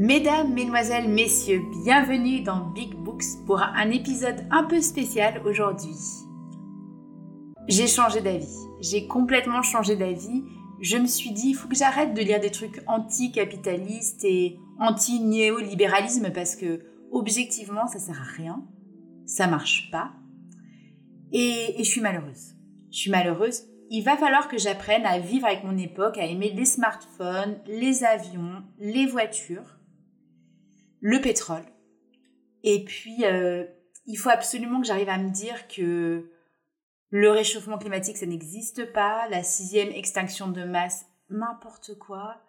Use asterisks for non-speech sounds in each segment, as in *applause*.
Mesdames, Mesdemoiselles, Messieurs, bienvenue dans Big Books pour un épisode un peu spécial aujourd'hui. J'ai changé d'avis, j'ai complètement changé d'avis. Je me suis dit, il faut que j'arrête de lire des trucs anti-capitalistes et anti-néolibéralisme parce que, objectivement, ça sert à rien, ça marche pas. Et, et je suis malheureuse. Je suis malheureuse il va falloir que j'apprenne à vivre avec mon époque, à aimer les smartphones, les avions, les voitures, le pétrole. Et puis, euh, il faut absolument que j'arrive à me dire que le réchauffement climatique, ça n'existe pas, la sixième extinction de masse, n'importe quoi,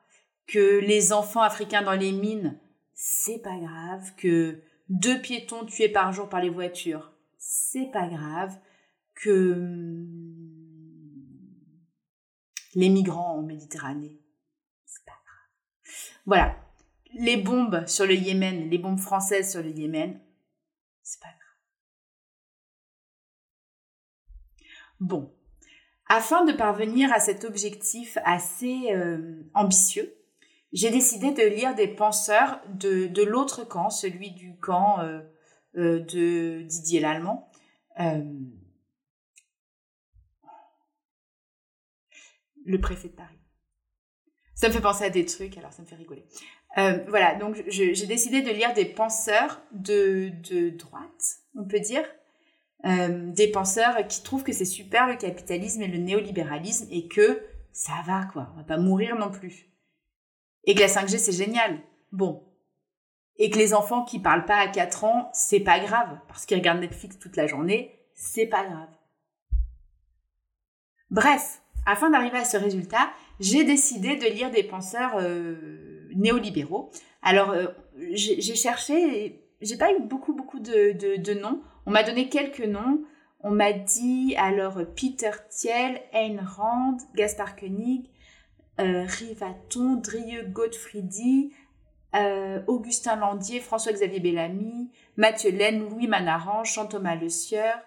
que les enfants africains dans les mines, c'est pas grave, que deux piétons tués par jour par les voitures, c'est pas grave, que les migrants en Méditerranée. C'est pas grave. Voilà. Les bombes sur le Yémen, les bombes françaises sur le Yémen, c'est pas grave. Bon. Afin de parvenir à cet objectif assez euh, ambitieux, j'ai décidé de lire des penseurs de, l'autre camp, celui du camp euh, euh, de Didier Lallemand. le préfet de Paris. Ça me fait penser à des trucs, alors ça me fait rigoler. Euh, voilà, donc j'ai décidé de lire des penseurs de, de droite, on peut dire, euh, des penseurs qui trouvent que c'est super le capitalisme et le néolibéralisme et que ça va quoi, on va pas mourir non plus. Et que la 5G c'est génial. Bon. Et que les enfants qui parlent pas à 4 ans, c'est pas grave, parce qu'ils regardent Netflix toute la journée, c'est pas grave. Bref, afin d'arriver à ce résultat, j'ai décidé de lire des penseurs euh, néolibéraux. Alors, euh, j'ai cherché, j'ai pas eu beaucoup, beaucoup de, noms. On m'a donné quelques noms. On m'a dit alors Peter Thiel, Ayn Rand, Gaspard Koenig, euh, Rivaton, Drieux Godfriedi, Augustin Landier, François-Xavier Bellamy, Mathieu Laine, Louis Manaran, Jean-Thomas Le Sieur,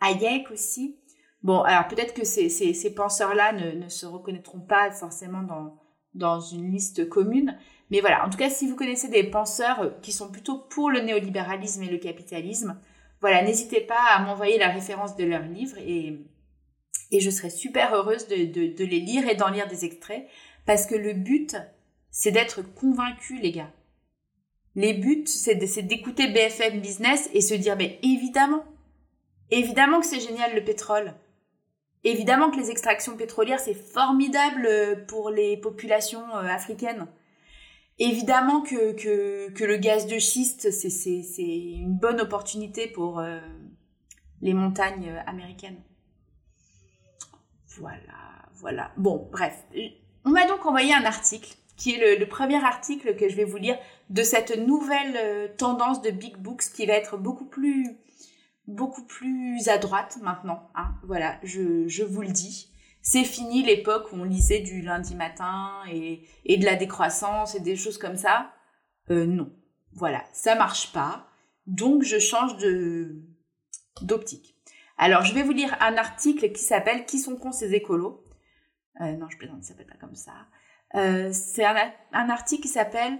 Hayek aussi. Bon, alors peut-être que ces, ces, penseurs-là ne, se reconnaîtront pas forcément dans, dans une liste commune. Mais voilà, en tout cas, si vous connaissez des penseurs qui sont plutôt pour le néolibéralisme et le capitalisme, voilà, n'hésitez pas à m'envoyer la référence de leurs livres et, et je serai super heureuse de, de, de les lire et d'en lire des extraits parce que le but, c'est d'être convaincu, les gars. Les buts, c'est d'écouter BFM Business et se dire, mais évidemment, évidemment que c'est génial le pétrole. Évidemment que les extractions pétrolières, c'est formidable euh, pour les populations euh, africaines. Évidemment que, le gaz de schiste, c'est une bonne opportunité pour euh, les montagnes américaines. Voilà, voilà. Bon, bref. On m'a donc envoyé un article, qui est le, premier article que je vais vous lire de cette nouvelle tendance de Big Books qui va être beaucoup plus beaucoup plus à droite maintenant. Hein. Voilà, je, je vous le dis. C'est fini l'époque où on lisait du lundi matin et, et de la décroissance et des choses comme ça. Euh, non. Voilà, ça marche pas. Donc je change de d'optique. Alors je vais vous lire un article qui s'appelle Qui sont cons ces écolos? Euh, Non, je plaisante, ça s'appelle pas comme ça. Euh, c'est un, un article qui s'appelle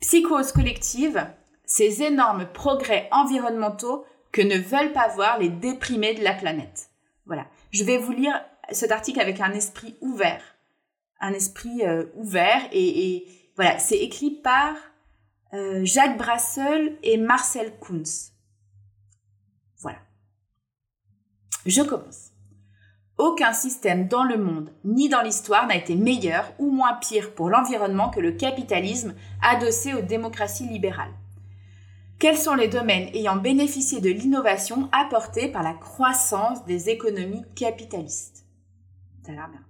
Psychose collective, ces énormes progrès environnementaux que ne veulent pas voir les déprimés de la planète. Voilà. Je vais vous lire cet article avec un esprit ouvert. Un esprit euh, ouvert et, voilà, c'est écrit par euh, Jacques Brassel et Marcel Kunz. Voilà. Je commence. Aucun système dans le monde ni dans l'histoire n'a été meilleur ou moins pire pour l'environnement que le capitalisme adossé aux démocraties libérales. Quels sont les domaines ayant bénéficié de l'innovation apportée par la croissance des économies capitalistes? Ça a l'air bien.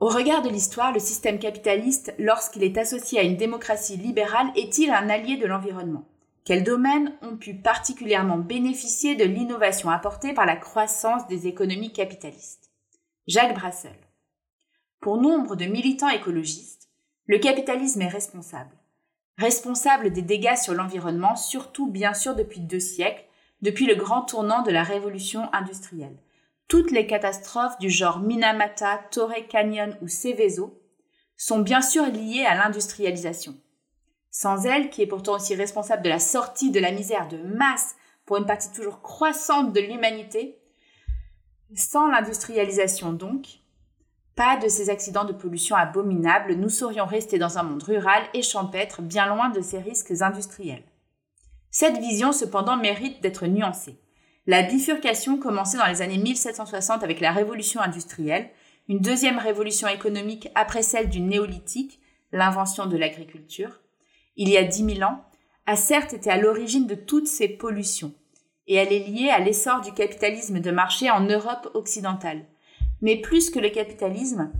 Au regard de l'histoire, le système capitaliste, lorsqu'il est associé à une démocratie libérale, est-il un allié de l'environnement? Quels domaines ont pu particulièrement bénéficier de l'innovation apportée par la croissance des économies capitalistes? Jacques Brassel. Pour nombre de militants écologistes, le capitalisme est responsable responsable des dégâts sur l'environnement, surtout bien sûr depuis deux siècles, depuis le grand tournant de la révolution industrielle. Toutes les catastrophes du genre Minamata, Torrey Canyon ou Seveso sont bien sûr liées à l'industrialisation. Sans elle, qui est pourtant aussi responsable de la sortie de la misère de masse pour une partie toujours croissante de l'humanité, sans l'industrialisation donc, pas de ces accidents de pollution abominables, nous serions restés dans un monde rural et champêtre, bien loin de ces risques industriels. Cette vision, cependant, mérite d'être nuancée. La bifurcation commençait dans les années 1760 avec la révolution industrielle, une deuxième révolution économique après celle du néolithique, l'invention de l'agriculture, il y a dix mille ans, a certes été à l'origine de toutes ces pollutions, et elle est liée à l'essor du capitalisme de marché en Europe occidentale. Mais plus que le capitalisme,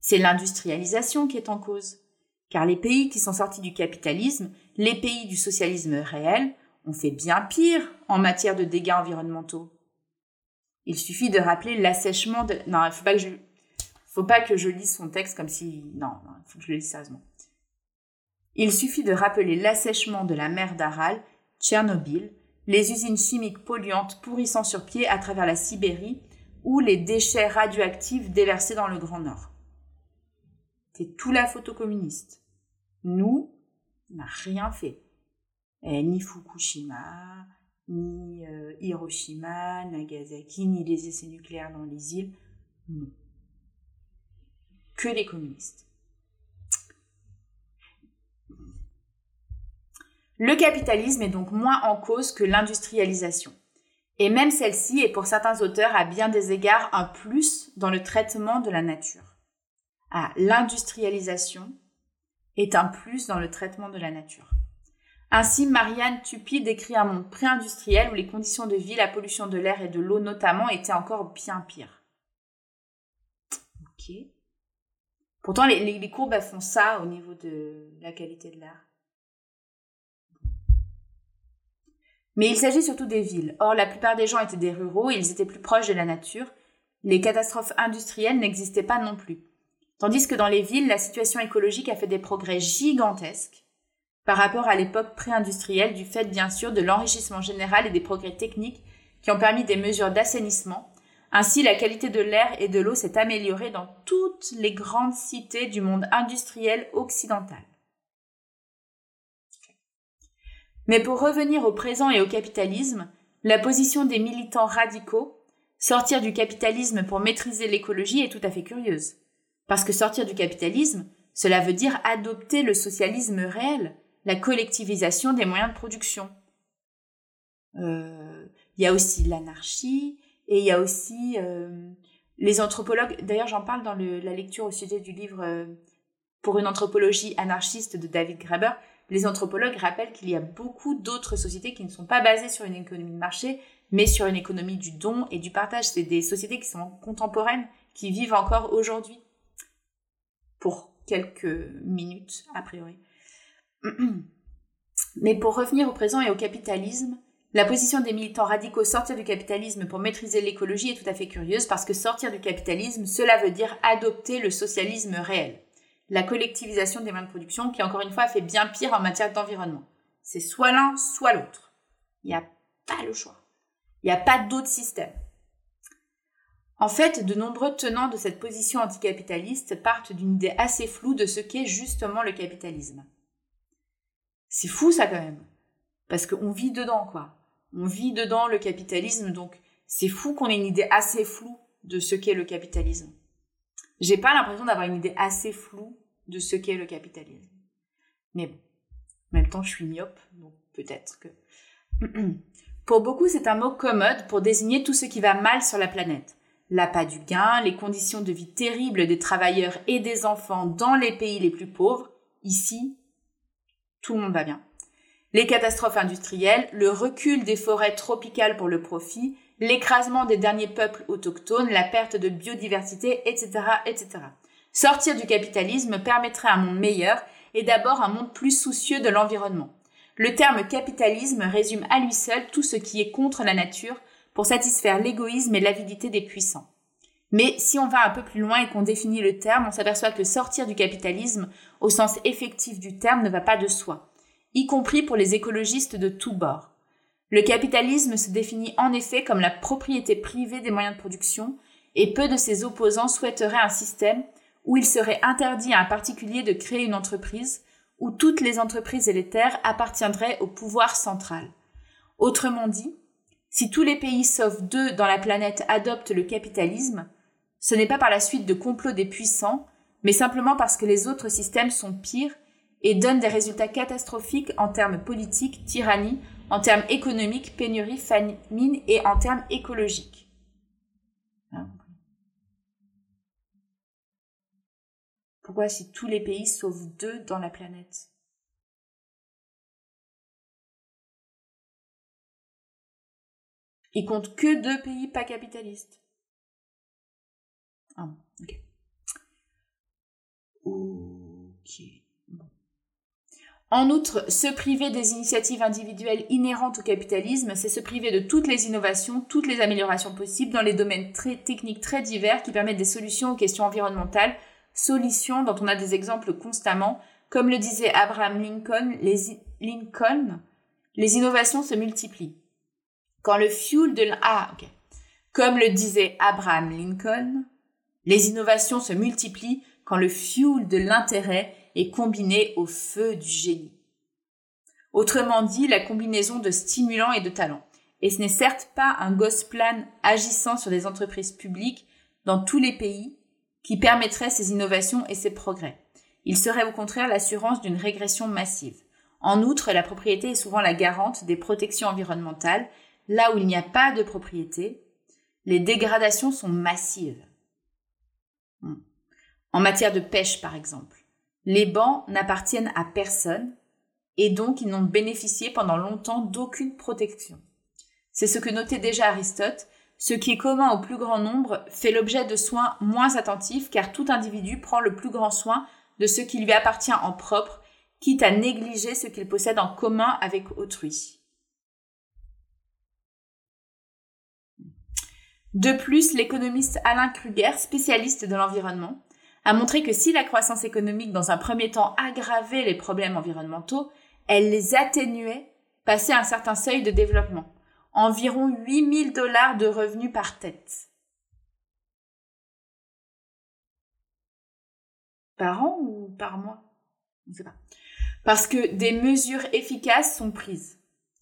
c'est l'industrialisation qui est en cause. Car les pays qui sont sortis du capitalisme, les pays du socialisme réel, ont fait bien pire en matière de dégâts environnementaux. Il suffit de rappeler l'assèchement de... Non, il faut faut pas que je lise son texte comme si... Non, il faut que je le lise sérieusement. Il suffit de rappeler l'assèchement de la mer d'Aral, Tchernobyl, les usines chimiques polluantes pourrissant sur pied à travers la Sibérie ou les déchets radioactifs déversés dans le Grand Nord. C'est tout la photo communiste. Nous, on n'a rien fait. Eh, ni Fukushima, ni euh, Hiroshima, Nagasaki, ni les essais nucléaires dans les îles. Non. Que les communistes. Le capitalisme est donc moins en cause que l'industrialisation. Et même celle-ci est pour certains auteurs à bien des égards un plus dans le traitement de la nature. Ah, l'industrialisation est un plus dans le traitement de la nature. Ainsi, Marianne Tupy décrit un monde pré-industriel où les conditions de vie, la pollution de l'air et de l'eau notamment étaient encore bien pires. Ok. Pourtant, les, courbes font ça au niveau de la qualité de l'air. Mais il s'agit surtout des villes. Or, la plupart des gens étaient des ruraux, ils étaient plus proches de la nature. Les catastrophes industrielles n'existaient pas non plus. Tandis que dans les villes, la situation écologique a fait des progrès gigantesques par rapport à l'époque pré-industrielle du fait bien sûr de l'enrichissement général et des progrès techniques qui ont permis des mesures d'assainissement. Ainsi, la qualité de l'air et de l'eau s'est améliorée dans toutes les grandes cités du monde industriel occidental. Mais pour revenir au présent et au capitalisme, la position des militants radicaux, sortir du capitalisme pour maîtriser l'écologie est tout à fait curieuse. Parce que sortir du capitalisme, cela veut dire adopter le socialisme réel, la collectivisation des moyens de production. Euh, il y a aussi l'anarchie et il y a aussi euh, les anthropologues. D'ailleurs, j'en parle dans la lecture au sujet du livre euh, Pour une anthropologie anarchiste de David Graeber les anthropologues rappellent qu'il y a beaucoup d'autres sociétés qui ne sont pas basées sur une économie de marché, mais sur une économie du don et du partage. C'est des sociétés qui sont contemporaines, qui vivent encore aujourd'hui. Pour quelques minutes, a priori. *clears throat* Mais pour revenir au présent et au capitalisme, la position des militants radicaux sortir du capitalisme pour maîtriser l'écologie est tout à fait curieuse parce que sortir du capitalisme, cela veut dire adopter le socialisme réel la collectivisation des moyens de production qui, encore une fois, fait bien pire en matière d'environnement. C'est soit l'un, soit l'autre. Il n'y a pas le choix. Il n'y a pas d'autre système. En fait, de nombreux tenants de cette position anticapitaliste partent d'une idée assez floue de ce qu'est justement le capitalisme. C'est fou ça quand même. Parce qu'on vit dedans, quoi. On vit dedans le capitalisme, donc c'est fou qu'on ait une idée assez floue de ce qu'est le capitalisme. J'ai pas l'impression d'avoir une idée assez floue de ce qu'est le capitalisme. Mais bon, en même temps, je suis myope, donc peut-être que. *clears throat* pour beaucoup, c'est un mot commode pour désigner tout ce qui va mal sur la planète. L'appât du gain, les conditions de vie terribles des travailleurs et des enfants dans les pays les plus pauvres. Ici, tout le monde va bien. Les catastrophes industrielles, le recul des forêts tropicales pour le profit, l'écrasement des derniers peuples autochtones, la perte de biodiversité, etc., etc. Sortir du capitalisme permettrait un monde meilleur et d'abord un monde plus soucieux de l'environnement. Le terme capitalisme résume à lui seul tout ce qui est contre la nature pour satisfaire l'égoïsme et l'avidité des puissants. Mais si on va un peu plus loin et qu'on définit le terme, on s'aperçoit que sortir du capitalisme, au sens effectif du terme, ne va pas de soi, y compris pour les écologistes de tous bords. Le capitalisme se définit en effet comme la propriété privée des moyens de production, et peu de ses opposants souhaiteraient un système où il serait interdit à un particulier de créer une entreprise, où toutes les entreprises et les terres appartiendraient au pouvoir central. Autrement dit, si tous les pays sauf deux dans la planète adoptent le capitalisme, ce n'est pas par la suite de complot des puissants, mais simplement parce que les autres systèmes sont pires et donnent des résultats catastrophiques en termes politiques, tyrannie, en termes économiques, pénurie, famine et en termes écologiques. Hein, Pourquoi si tous les pays sauf deux dans la planète? Il compte que deux pays pas capitalistes. Ah, ok. Ok. En outre, se priver des initiatives individuelles inhérentes au capitalisme, c'est se priver de toutes les innovations, toutes les améliorations possibles dans les domaines techniques très divers qui permettent des solutions aux questions environnementales, solutions dont on a des exemples constamment. Comme le disait Abraham Lincoln, les, Lincoln, les innovations se multiplient. Quand le fuel de ah, Comme le disait Abraham Lincoln, les innovations se multiplient quand le fuel de l'intérêt est combiné au feu du génie. Autrement dit, la combinaison de stimulants et de talents. Et ce n'est certes pas un plan agissant sur des entreprises publiques dans tous les pays qui permettrait ces innovations et ces progrès. Il serait au contraire l'assurance d'une régression massive. En outre, la propriété est souvent la garante des protections environnementales. Là où il n'y a pas de propriété, les dégradations sont massives. Hmm. En matière de pêche, par exemple. Les bancs n'appartiennent à personne et donc ils n'ont bénéficié pendant longtemps d'aucune protection. C'est ce que notait déjà Aristote, ce qui est commun au plus grand nombre fait l'objet de soins moins attentifs car tout individu prend le plus grand soin de ce qui lui appartient en propre, quitte à négliger ce qu'il possède en commun avec autrui. De plus, l'économiste Alain Kruger, spécialiste de l'environnement, a montré que si la croissance économique dans un premier temps aggravait les problèmes environnementaux, elle les atténuait passé un certain seuil de développement. Environ 8000 dollars de revenus par tête. Par an ou par mois? Je ne sais pas. Parce que des mesures efficaces sont prises.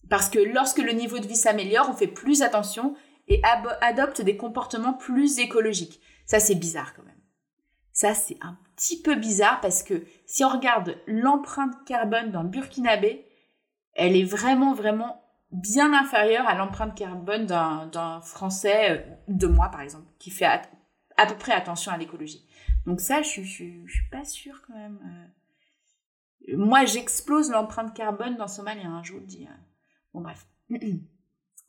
Parce que lorsque le niveau de vie s'améliore, on fait plus attention et adopte des comportements plus écologiques. Ça, c'est bizarre quand même. Ça, c'est un petit peu bizarre parce que si on regarde l'empreinte carbone d'un burkinabé, elle est vraiment, vraiment bien inférieure à l'empreinte carbone d'un Français, euh, de moi par exemple, qui fait à, peu près attention à l'écologie. Donc ça, je, je, suis pas sûre quand même. Euh. Moi, j'explose l'empreinte carbone dans Somalien, hein, je vous le dis. Hein. Bon, bref. *clears throat*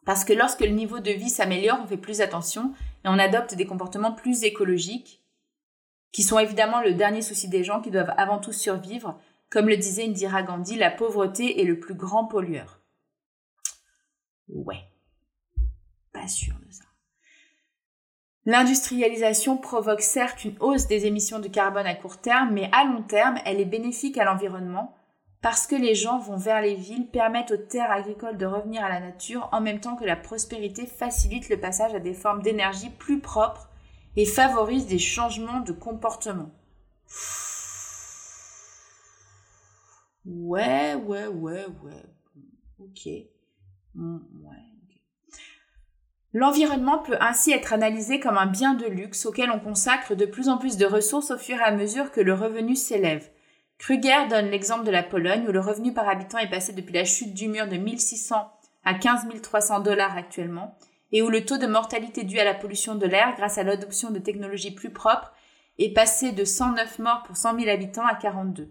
Parce que lorsque le niveau de vie s'améliore, on fait plus attention et on adopte des comportements plus écologiques qui sont évidemment le dernier souci des gens qui doivent avant tout survivre. Comme le disait Indira Gandhi, la pauvreté est le plus grand pollueur. Ouais, pas sûr de ça. L'industrialisation provoque certes une hausse des émissions de carbone à court terme, mais à long terme, elle est bénéfique à l'environnement parce que les gens vont vers les villes, permettent aux terres agricoles de revenir à la nature, en même temps que la prospérité facilite le passage à des formes d'énergie plus propres et favorise des changements de comportement. Ouais, ouais, ouais, ouais. Ok. Hmm, L'environnement peut ainsi être analysé comme un bien de luxe auquel on consacre de plus en plus de ressources au fur et à mesure que le revenu s'élève. Kruger donne l'exemple de la Pologne où le revenu par habitant est passé depuis la chute du mur de 1600 à 15 300 dollars actuellement et où le taux de mortalité dû à la pollution de l'air grâce à l'adoption de technologies plus propres est passé de 109 morts pour 100 000 habitants à 42.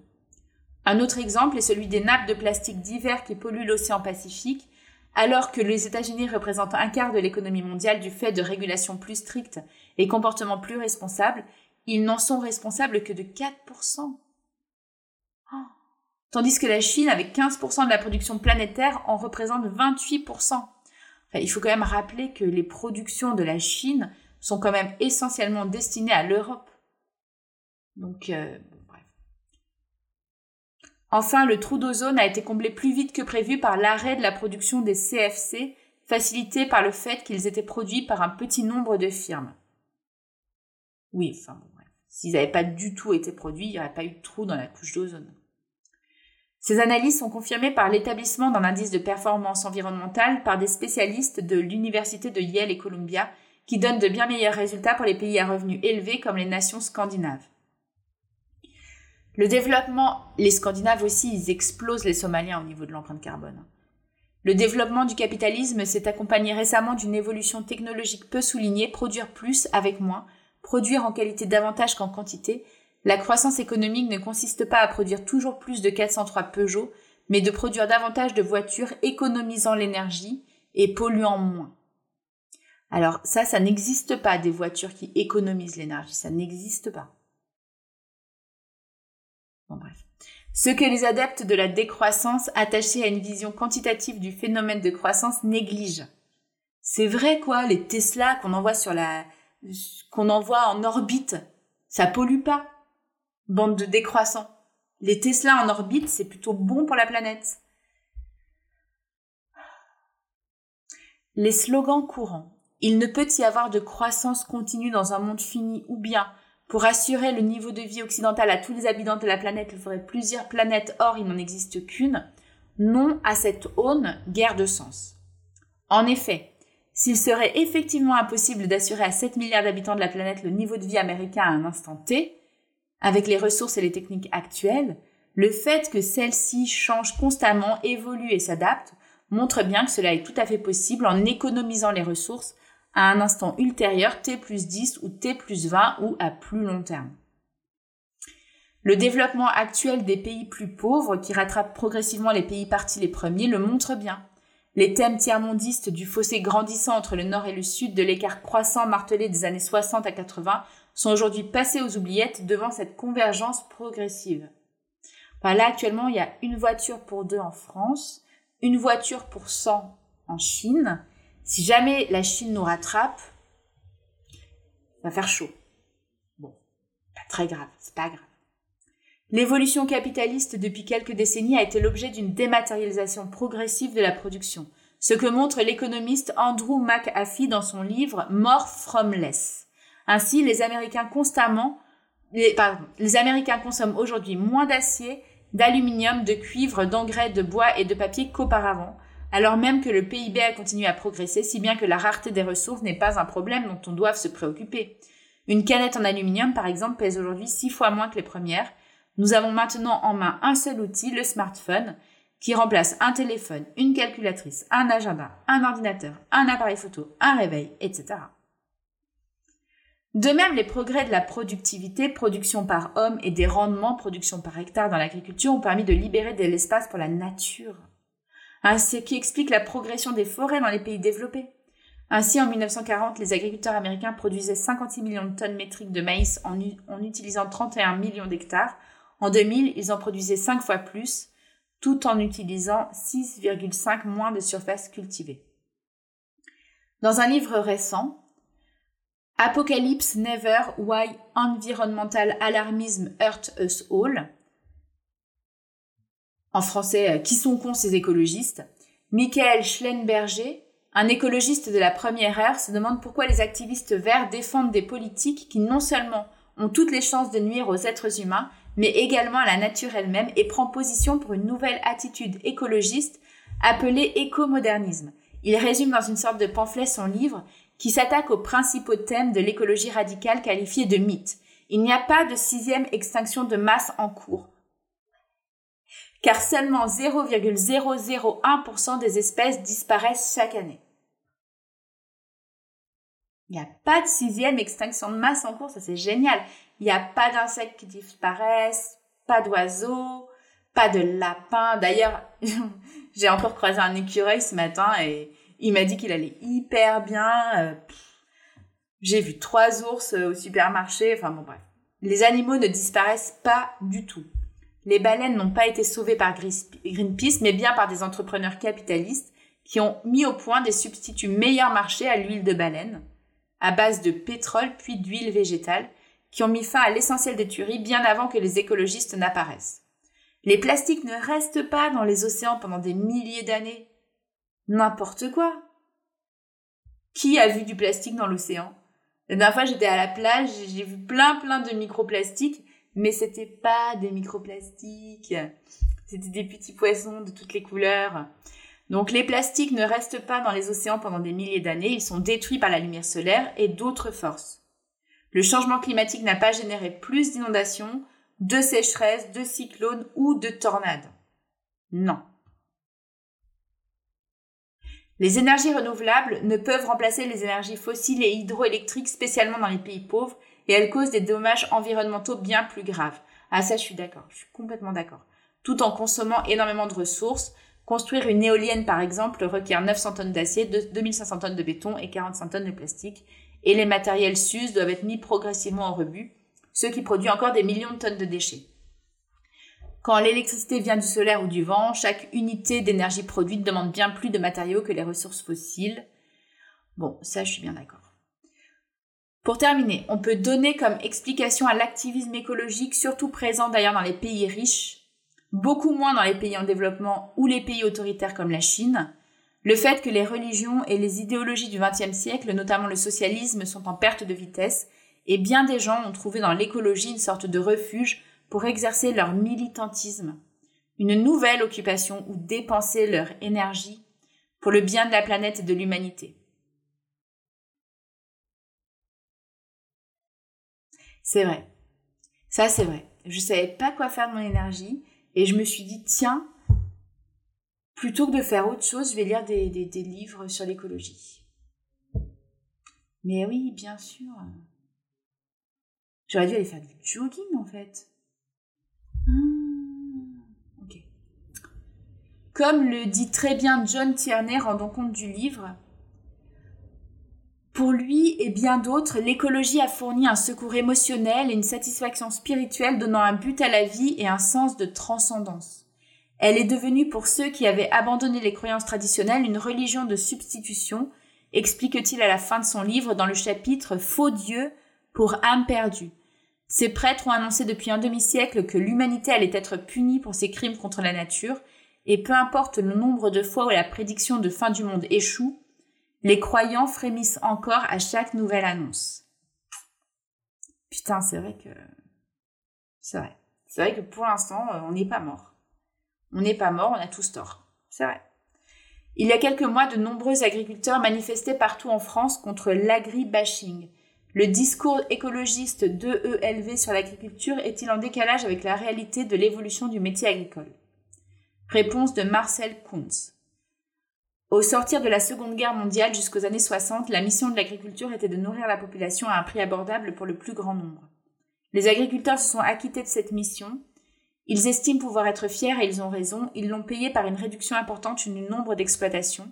Un autre exemple est celui des nappes de plastique divers qui polluent l'océan Pacifique, alors que les États-Unis représentent un quart de l'économie mondiale du fait de régulations plus strictes et comportements plus responsables, ils n'en sont responsables que de 4%. Tandis que la Chine, avec 15% de la production planétaire, en représente 28% il faut quand même rappeler que les productions de la Chine sont quand même essentiellement destinées à l'Europe. Donc, euh. Enfin, le trou d'ozone a été comblé plus vite que prévu par l'arrêt de la production des CFC, facilité par le fait qu'ils étaient produits par un petit nombre de firmes. Oui, enfin bon. S'ils n'avaient pas du tout été produits, il n'y aurait pas eu de trou dans la couche d'ozone. Ces analyses sont confirmées par l'établissement d'un indice de performance environnementale par des spécialistes de l'université de Yale et Columbia qui donnent de bien meilleurs résultats pour les pays à revenus élevés comme les nations scandinaves. Le développement, les Scandinaves aussi, ils explosent les Somaliens au niveau de l'empreinte carbone. Le développement du capitalisme s'est accompagné récemment d'une évolution technologique peu soulignée, produire plus avec moins, produire en qualité davantage qu'en quantité. La croissance économique ne consiste pas à produire toujours plus de 403 Peugeot, mais de produire davantage de voitures économisant l'énergie et polluant moins. Alors ça, ça n'existe pas des voitures qui économisent l'énergie, ça n'existe pas. Ce que les adeptes de la décroissance attachés à une vision quantitative du phénomène de croissance négligent. C'est vrai quoi, les Tesla qu'on envoie sur la qu'on envoie en orbite, ça pollue pas. Bande de décroissants. Les Tesla en orbite, c'est plutôt bon pour la planète. Les slogans courants. Il ne peut y avoir de croissance continue dans un monde fini ou bien pour assurer le niveau de vie occidental à tous les habitants de la planète, il faudrait plusieurs planètes, or il n'en existe qu'une. Non à cette aune, guerre de sens. En effet, s'il serait effectivement impossible d'assurer à 7 milliards d'habitants de la planète le niveau de vie américain à un instant T, avec les ressources et les techniques actuelles, le fait que celles-ci changent constamment, évoluent et s'adaptent montre bien que cela est tout à fait possible en économisant les ressources à un instant ultérieur t plus 10 ou t plus 20 ou à plus long terme. Le développement actuel des pays plus pauvres, qui rattrape progressivement les pays partis les premiers, le montre bien. Les thèmes tiers-mondistes du fossé grandissant entre le nord et le sud, de l'écart croissant martelé des années 60 à 80, sont aujourd'hui passés aux oubliettes devant cette convergence progressive. là, actuellement, il y a une voiture pour deux en France, une voiture pour 100 en Chine, si jamais la Chine nous rattrape, ça va faire chaud. Bon, pas très grave, c'est pas grave. L'évolution capitaliste depuis quelques décennies a été l'objet d'une dématérialisation progressive de la production, ce que montre l'économiste Andrew McAfee dans son livre More from Less. Ainsi, les Américains les Américains consomment aujourd'hui moins d'acier, d'aluminium, de cuivre, d'engrais, de bois et de papier qu'auparavant, alors même que le PIB a continué à progresser, si bien que la rareté des ressources n'est pas un problème dont on doit se préoccuper. Une canette en aluminium, par exemple, pèse aujourd'hui six fois moins que les premières. Nous avons maintenant en main un seul outil, le smartphone, qui remplace un téléphone, une calculatrice, un agenda, un ordinateur, un appareil photo, un réveil, etc. De même, les progrès de la productivité, production par homme, et des rendements, production par hectare dans l'agriculture, ont permis de libérer de l'espace pour la nature. Ce qui explique la progression des forêts dans les pays développés. Ainsi, en 1940, les agriculteurs américains produisaient 56 millions de tonnes métriques de maïs en, en utilisant 31 millions d'hectares. En 2000, ils en produisaient 5 fois plus, tout en utilisant 6,5 moins de surface cultivée. Dans un livre récent, Apocalypse Never Why Environmental Alarmism Hurt Us All, en français, euh, qui sont cons ces écologistes Michael Schellenberger, un écologiste de la première heure, se demande pourquoi les activistes verts défendent des politiques qui non seulement ont toutes les chances de nuire aux êtres humains, mais également à la nature elle-même et prend position pour une nouvelle attitude écologiste appelée écomodernisme. Il résume dans une sorte de pamphlet son livre qui s'attaque aux principaux thèmes de l'écologie radicale qualifiée de mythe. Il n'y a pas de sixième extinction de masse en cours car seulement 0,001% des espèces disparaissent chaque année. Il n'y a pas de sixième extinction de masse en cours, ça c'est génial. Il n'y a pas d'insectes qui disparaissent, pas d'oiseaux, pas de lapins. D'ailleurs, *laughs* j'ai encore croisé un écureuil ce matin et il m'a dit qu'il allait hyper bien. Euh, j'ai vu trois ours au supermarché. Enfin bon bref. Les animaux ne disparaissent pas du tout. Les baleines n'ont pas été sauvées par Greenpeace, mais bien par des entrepreneurs capitalistes qui ont mis au point des substituts meilleurs marché à l'huile de baleine, à base de pétrole puis d'huile végétale, qui ont mis fin à l'essentiel des tueries bien avant que les écologistes n'apparaissent. Les plastiques ne restent pas dans les océans pendant des milliers d'années. N'importe quoi. Qui a vu du plastique dans l'océan? La dernière fois, j'étais à la plage, j'ai vu plein, plein de microplastiques, mais c'était pas des microplastiques. C'était des petits poissons de toutes les couleurs. Donc les plastiques ne restent pas dans les océans pendant des milliers d'années, ils sont détruits par la lumière solaire et d'autres forces. Le changement climatique n'a pas généré plus d'inondations, de sécheresses, de cyclones ou de tornades. Non. Les énergies renouvelables ne peuvent remplacer les énergies fossiles et hydroélectriques, spécialement dans les pays pauvres, et elles causent des dommages environnementaux bien plus graves. Ah ça, je suis d'accord, je suis complètement d'accord. Tout en consommant énormément de ressources, construire une éolienne par exemple requiert 900 tonnes d'acier, 2500 tonnes de béton et 45 tonnes de plastique, et les matériels s'usent doivent être mis progressivement en rebut, ce qui produit encore des millions de tonnes de déchets. Quand l'électricité vient du solaire ou du vent, chaque unité d'énergie produite demande bien plus de matériaux que les ressources fossiles. Bon, ça je suis bien d'accord. Pour terminer, on peut donner comme explication à l'activisme écologique, surtout présent d'ailleurs dans les pays riches, beaucoup moins dans les pays en développement ou les pays autoritaires comme la Chine, le fait que les religions et les idéologies du XXe siècle, notamment le socialisme, sont en perte de vitesse, et bien des gens ont trouvé dans l'écologie une sorte de refuge pour exercer leur militantisme, une nouvelle occupation où dépenser leur énergie pour le bien de la planète et de l'humanité. C'est vrai. Ça, c'est vrai. Je savais pas quoi faire de mon énergie et je me suis dit, tiens, plutôt que de faire autre chose, je vais lire des, livres sur l'écologie. Mais oui, bien sûr. J'aurais dû aller faire du jogging en fait. Ah, ok. Comme le dit très bien John Tierney, rendant compte du livre, pour lui et bien d'autres, l'écologie a fourni un secours émotionnel et une satisfaction spirituelle donnant un but à la vie et un sens de transcendance. Elle est devenue pour ceux qui avaient abandonné les croyances traditionnelles une religion de substitution, explique-t-il à la fin de son livre dans le chapitre Faux Dieu pour âme perdue. Ces prêtres ont annoncé depuis un demi-siècle que l'humanité allait être punie pour ses crimes contre la nature, et peu importe le nombre de fois où la prédiction de fin du monde échoue, les croyants frémissent encore à chaque nouvelle annonce. Putain, c'est vrai que... C'est vrai. C'est vrai que pour l'instant, euh, on n'est pas mort. On n'est pas mort, on a tous tort. C'est vrai. Il y a quelques mois, de nombreux agriculteurs manifestaient partout en France contre l'agri-bashing, le discours écologiste d'EELV sur l'agriculture est-il en décalage avec la réalité de l'évolution du métier agricole? Réponse de Marcel Kuntz. Au sortir de la Seconde Guerre mondiale jusqu'aux années 60, la mission de l'agriculture était de nourrir la population à un prix abordable pour le plus grand nombre. Les agriculteurs se sont acquittés de cette mission. Ils estiment pouvoir être fiers et ils ont raison. Ils l'ont payé par une réduction importante du nombre d'exploitations.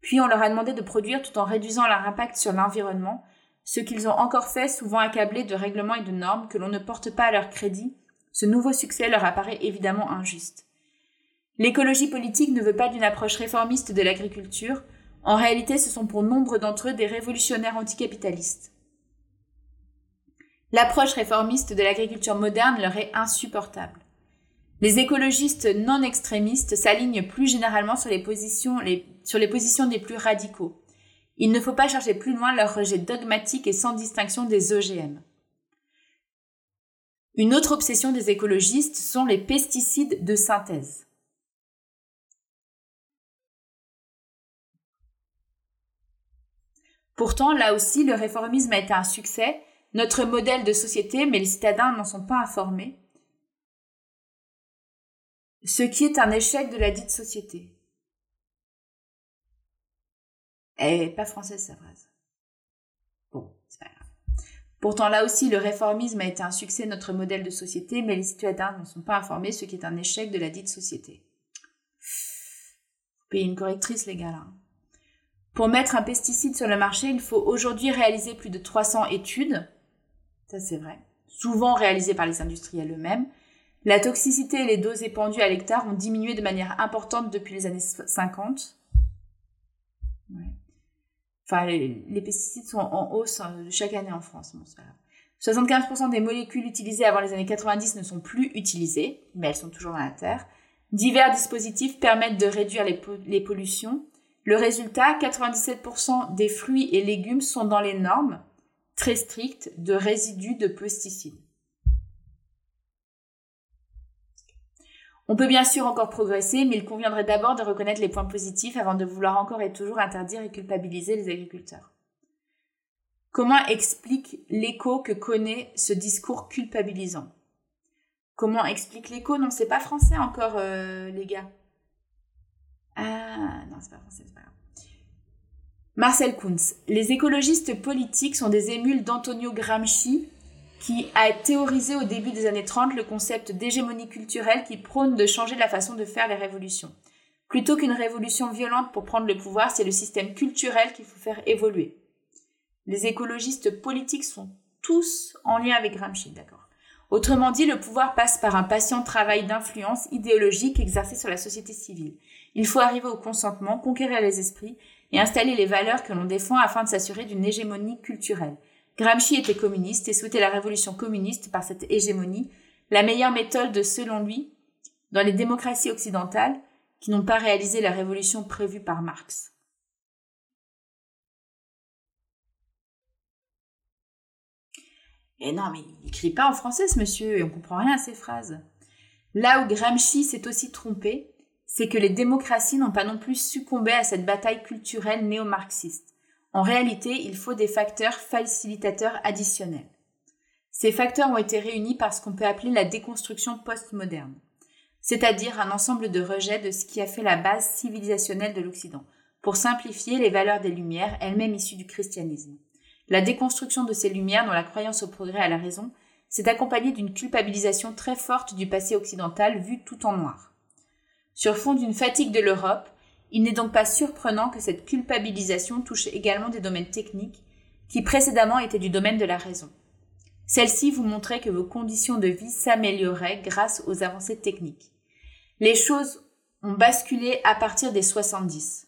Puis on leur a demandé de produire tout en réduisant leur impact sur l'environnement, ce qu'ils ont encore fait, souvent accablés de règlements et de normes que l'on ne porte pas à leur crédit, ce nouveau succès leur apparaît évidemment injuste. L'écologie politique ne veut pas d'une approche réformiste de l'agriculture, en réalité ce sont pour nombre d'entre eux des révolutionnaires anticapitalistes. L'approche réformiste de l'agriculture moderne leur est insupportable. Les écologistes non extrémistes s'alignent plus généralement sur les positions, sur les positions des plus radicaux. Il ne faut pas chercher plus loin leur rejet dogmatique et sans distinction des OGM. Une autre obsession des écologistes sont les pesticides de synthèse. Pourtant, là aussi, le réformisme a été un succès, notre modèle de société, mais les citadins n'en sont pas informés, ce qui est un échec de la dite société. Est pas française sa phrase. Bon, c'est pas grave. Pourtant là aussi, le réformisme a été un succès notre modèle de société, mais les citoyens n'en sont pas informés, ce qui est un échec de la dite société. Payer une correctrice, les gars, là. Pour mettre un pesticide sur le marché, il faut aujourd'hui réaliser plus de 300 études. Ça, c'est vrai. Souvent réalisées par les industriels eux-mêmes. La toxicité et les doses épandues à l'hectare ont diminué de manière importante depuis les années 50. Ouais. Enfin, les, pesticides sont en hausse euh, chaque année en France. 75% des molécules utilisées avant les années 90 ne sont plus utilisées, mais elles sont toujours dans la terre. Divers dispositifs permettent de réduire les pollutions. Le résultat, 97% des fruits et légumes sont dans les normes. très strict de résidus de pesticides. On peut bien sûr encore progresser, mais il conviendrait d'abord de reconnaître les points positifs avant de vouloir encore et toujours interdire et culpabiliser les agriculteurs. Comment explique l'écho que connaît ce discours culpabilisant? Comment explique l'écho? Non, c'est pas français encore, euh, les gars. Ah, non, c'est pas français, c'est pas grave. Marcel Kuntz. Les écologistes politiques sont des émules d'Antonio Gramsci, qui a théorisé au début des années 30 le concept d'hégémonie culturelle qui prône de changer la façon de faire les révolutions. Plutôt qu'une révolution violente pour prendre le pouvoir, c'est le système culturel qu'il faut faire évoluer. Les écologistes politiques sont tous en lien avec Gramsci, d'accord. Autrement dit, le pouvoir passe par un patient travail d'influence idéologique exercé sur la société civile. Il faut arriver au consentement, conquérir les esprits et installer les valeurs que l'on défend afin de s'assurer d'une hégémonie culturelle. Gramsci était communiste et souhaitait la révolution communiste par cette hégémonie, la meilleure méthode selon lui dans les démocraties occidentales qui n'ont pas réalisé la révolution prévue par Marx. Et non, mais il n'écrit pas en français ce monsieur et on comprend rien à ses phrases. Là où Gramsci s'est aussi trompé, c'est que les démocraties n'ont pas non plus succombé à cette bataille culturelle néo-marxiste. En réalité, il faut des facteurs facilitateurs additionnels. Ces facteurs ont été réunis par ce qu'on peut appeler la déconstruction postmoderne, c'est-à-dire un ensemble de rejets de ce qui a fait la base civilisationnelle de l'Occident, pour simplifier les valeurs des Lumières, elles-mêmes issues du christianisme. La déconstruction de ces Lumières, dont la croyance au progrès à la raison, s'est accompagnée d'une culpabilisation très forte du passé occidental vu tout en noir. Sur fond d'une fatigue de l'Europe, il n'est donc pas surprenant que cette culpabilisation touche également des domaines techniques qui précédemment étaient du domaine de la raison. Celle-ci vous montrait que vos conditions de vie s'amélioraient grâce aux avancées techniques. Les choses ont basculé à partir des 70.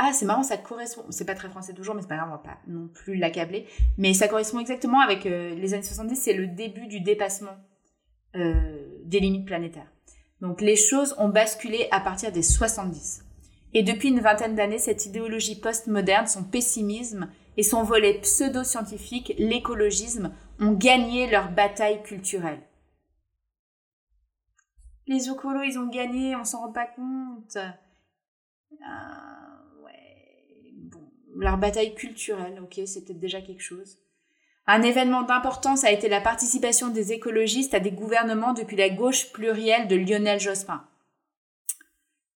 Ah, c'est marrant, ça correspond. C'est pas très français toujours, mais c'est pas grave, on va pas non plus l'accabler. Mais ça correspond exactement avec euh, les années 70, c'est le début du dépassement euh, des limites planétaires. Donc les choses ont basculé à partir des 70. Et depuis une vingtaine d'années, cette idéologie postmoderne, son pessimisme et son volet pseudo-scientifique, l'écologisme, ont gagné leur bataille culturelle. Les écolos, ils ont gagné, on s'en rend pas compte. Ah, leur bataille culturelle, ok, c'est peut-être déjà quelque chose. Un événement d'importance a été la participation des écologistes à des gouvernements depuis la gauche plurielle de Lionel Jospin.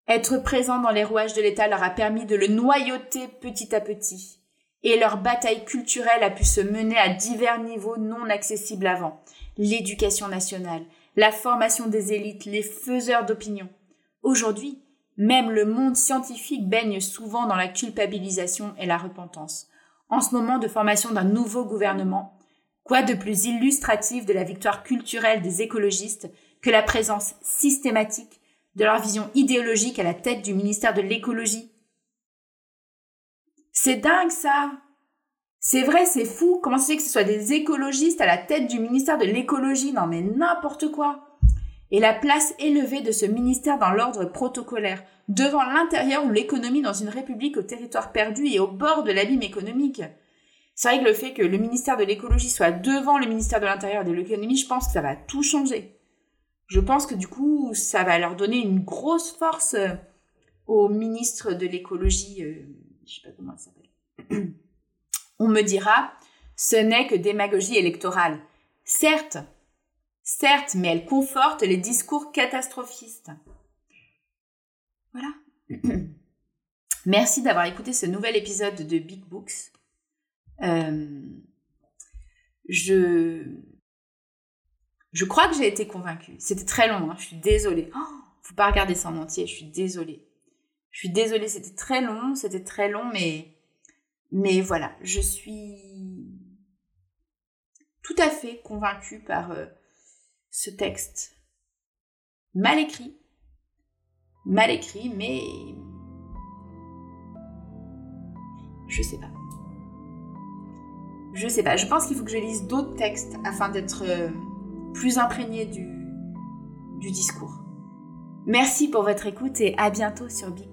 Être présent dans les rouages de l'État leur a permis de le noyauter petit à petit, et leur bataille culturelle a pu se mener à divers niveaux non accessibles avant. L'éducation nationale, la formation des élites, les faiseurs d'opinion. Aujourd'hui, même le monde scientifique baigne souvent dans la culpabilisation et la repentance. En ce moment de formation d'un nouveau gouvernement, quoi de plus illustratif de la victoire culturelle des écologistes que la présence systématique de leur vision idéologique à la tête du ministère de l'écologie? C'est dingue ça! C'est vrai, c'est fou. Comment c'est que ce soit des écologistes à la tête du ministère de l'écologie? Non mais n'importe quoi et la place élevée de ce ministère dans l'ordre protocolaire, devant l'intérieur ou l'économie dans une république au territoire perdu et au bord de l'abîme économique. C'est vrai que le fait que le ministère de l'écologie soit devant le ministère de l'intérieur et de l'économie, je pense que ça va tout changer. Je pense que du coup, ça va leur donner une grosse force euh, au ministre de l'écologie, euh, je sais pas comment ça s'appelle. *clears throat* On me dira, ce n'est que démagogie électorale. Certes, Certes, mais elle conforte les discours catastrophistes. Voilà. *clears throat* Merci d'avoir écouté ce nouvel épisode de Big Books. Euh, je, je crois que j'ai été convaincue. C'était très long, hein. je suis désolée. Oh, faut pas regarder ça en entier, je suis désolée. Je suis désolée, c'était très long, c'était très long, mais, mais voilà, je suis tout à fait convaincue par euh, ce texte mal écrit, mal écrit, mais je sais pas. Je sais pas. Je pense qu'il faut que je lise d'autres textes afin d'être euh, plus imprégné du, du discours. Merci pour votre écoute et à bientôt sur Big